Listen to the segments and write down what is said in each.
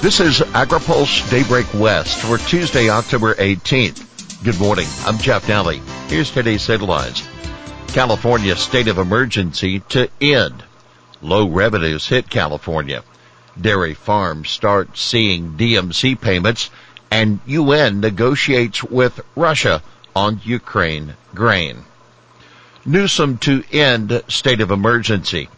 This is AgriPulse Daybreak West for Tuesday, October 18th. Good morning. I'm Jeff Daly. Here's today's headlines. California state of emergency to end. Low revenues hit California. Dairy farms start seeing DMC payments and UN negotiates with Russia on Ukraine grain. Newsom to end state of emergency.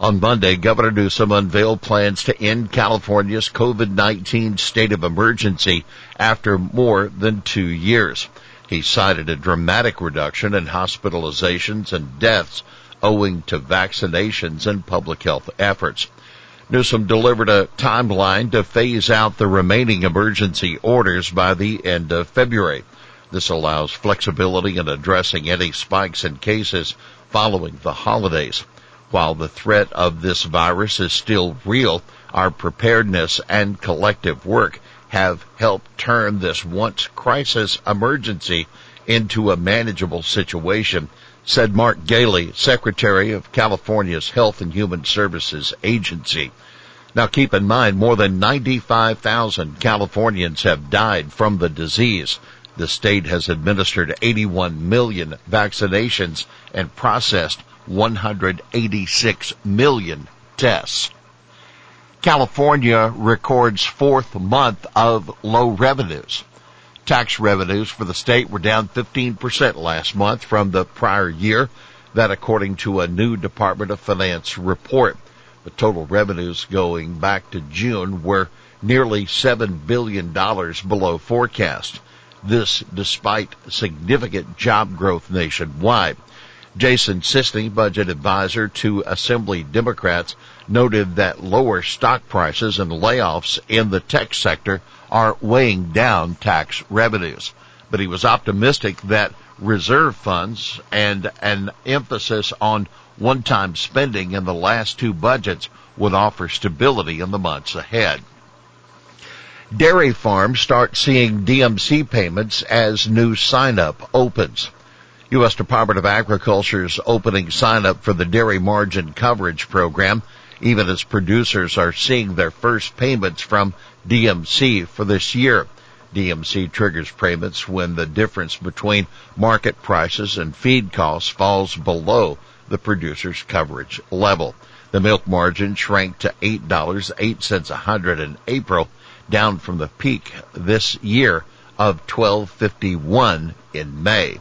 On Monday, Governor Newsom unveiled plans to end California's COVID-19 state of emergency after more than two years. He cited a dramatic reduction in hospitalizations and deaths owing to vaccinations and public health efforts. Newsom delivered a timeline to phase out the remaining emergency orders by the end of February. This allows flexibility in addressing any spikes in cases following the holidays. While the threat of this virus is still real, our preparedness and collective work have helped turn this once crisis emergency into a manageable situation, said Mark Ghaly, Secretary of California's Health and Human Services Agency. Now keep in mind more than 95,000 Californians have died from the disease. The state has administered 81 million vaccinations and processed 186 million tests. California records fourth month of low revenues. Tax revenues for the state were down 15% last month from the prior year. That according to a new Department of Finance report. The total revenues going back to June were nearly $7 billion below forecast. This despite significant job growth nationwide. Jason Sisney, budget advisor to Assembly Democrats, noted that lower stock prices and layoffs in the tech sector are weighing down tax revenues. But he was optimistic that reserve funds and an emphasis on one-time spending in the last two budgets would offer stability in the months ahead. Dairy farms start seeing DMC payments as new sign-up opens. U.S. Department of Agriculture's opening sign up for the dairy margin coverage program, even as producers are seeing their first payments from DMC for this year. DMC triggers payments when the difference between market prices and feed costs falls below the producer's coverage level. The milk margin shrank to $8.08 a hundred in April, down from the peak this year of 12.51 in May.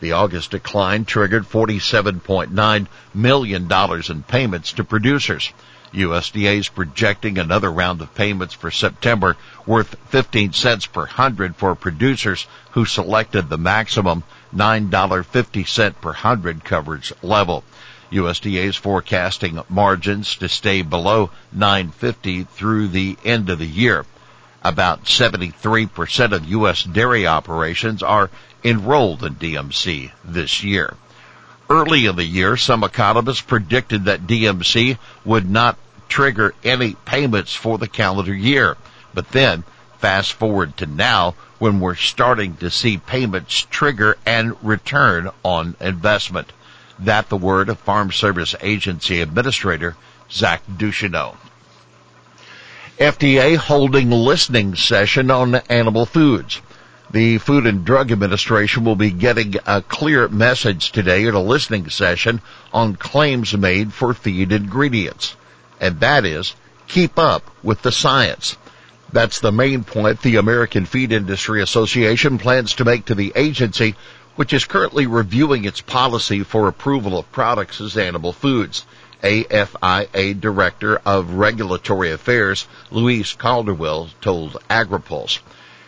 The August decline triggered $47.9 million in payments to producers. USDA is projecting another round of payments for September worth 15 cents per hundred for producers who selected the maximum $9.50 per hundred coverage level. USDA is forecasting margins to stay below 950 through the end of the year. About 73% of U.S. dairy operations are enrolled in DMC this year. Early in the year, some economists predicted that DMC would not trigger any payments for the calendar year. But then, fast forward to now, when we're starting to see payments trigger and return on investment. That the word of Farm Service Agency Administrator Zach Ducheneaux. FDA holding listening session on animal foods. The Food and Drug Administration will be getting a clear message today at a listening session on claims made for feed ingredients. And that is, keep up with the science. That's the main point the American Feed Industry Association plans to make to the agency, which is currently reviewing its policy for approval of products as animal foods. AFIA Director of Regulatory Affairs, Louise Calderwood, told AgriPulse.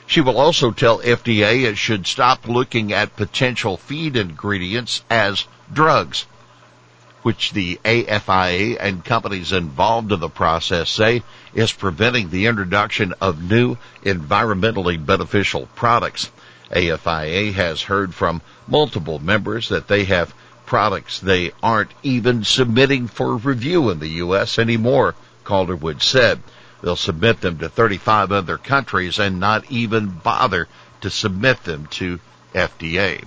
She will also tell FDA it should stop looking at potential feed ingredients as drugs, which the AFIA and companies involved in the process say is preventing the introduction of new environmentally beneficial products. AFIA has heard from multiple members that they have products they aren't even submitting for review in the U.S. anymore, Calderwood said. They'll submit them to 35 other countries and not even bother to submit them to FDA.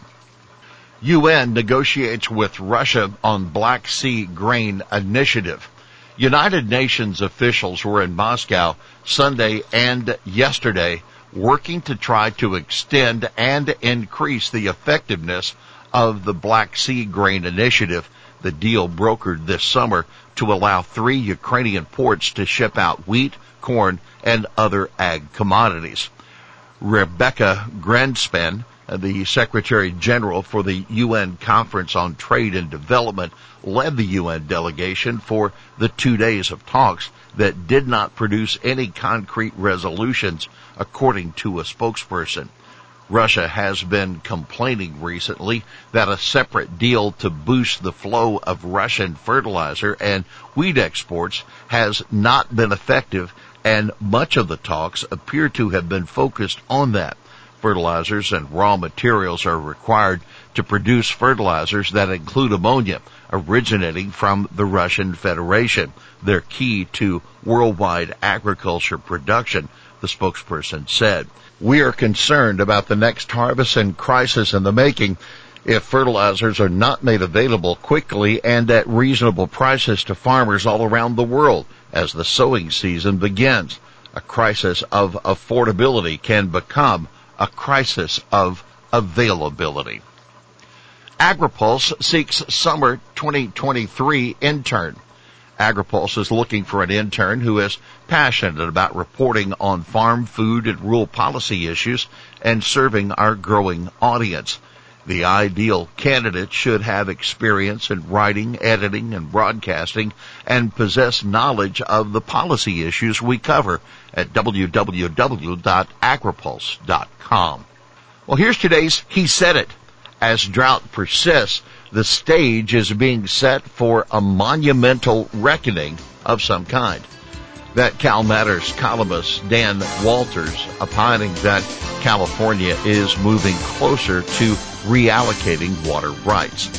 UN negotiates with Russia on Black Sea grain initiative. United Nations officials were in Moscow Sunday and yesterday working to try to extend and increase the effectiveness of the Black Sea Grain Initiative, the deal brokered this summer to allow three Ukrainian ports to ship out wheat, corn, and other ag commodities. Rebecca Grynspan, Uh, the Secretary General for the UN Conference on Trade and Development, led the UN delegation for the two days of talks that did not produce any concrete resolutions, according to a spokesperson. Russia has been complaining recently that a separate deal to boost the flow of Russian fertilizer and wheat exports has not been effective and much of the talks appear to have been focused on that. Fertilizers and raw materials are required to produce fertilizers that include ammonia originating from the Russian Federation. They're key to worldwide agriculture production, the spokesperson said. We are concerned about the next harvest and crisis in the making if fertilizers are not made available quickly and at reasonable prices to farmers all around the world as the sowing season begins. A crisis of affordability can become a crisis of availability. AgriPulse seeks summer 2023 intern. AgriPulse is looking for an intern who is passionate about reporting on farm, food, and rural policy issues and serving our growing audience. The ideal candidate should have experience in writing, editing, and broadcasting and possess knowledge of the policy issues we cover at www.agripulse.com. Well, here's today's He Said It. As drought persists, the stage is being set for a monumental reckoning of some kind that CalMatters columnist Dan Walters opining that California is moving closer to reallocating water rights.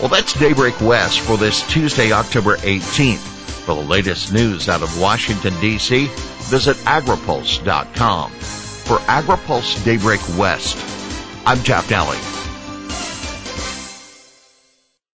Well, that's Daybreak West for this Tuesday, October 18th. For the latest news out of Washington, D.C., visit agripulse.com. For AgriPulse Daybreak West, I'm Jeff Daly.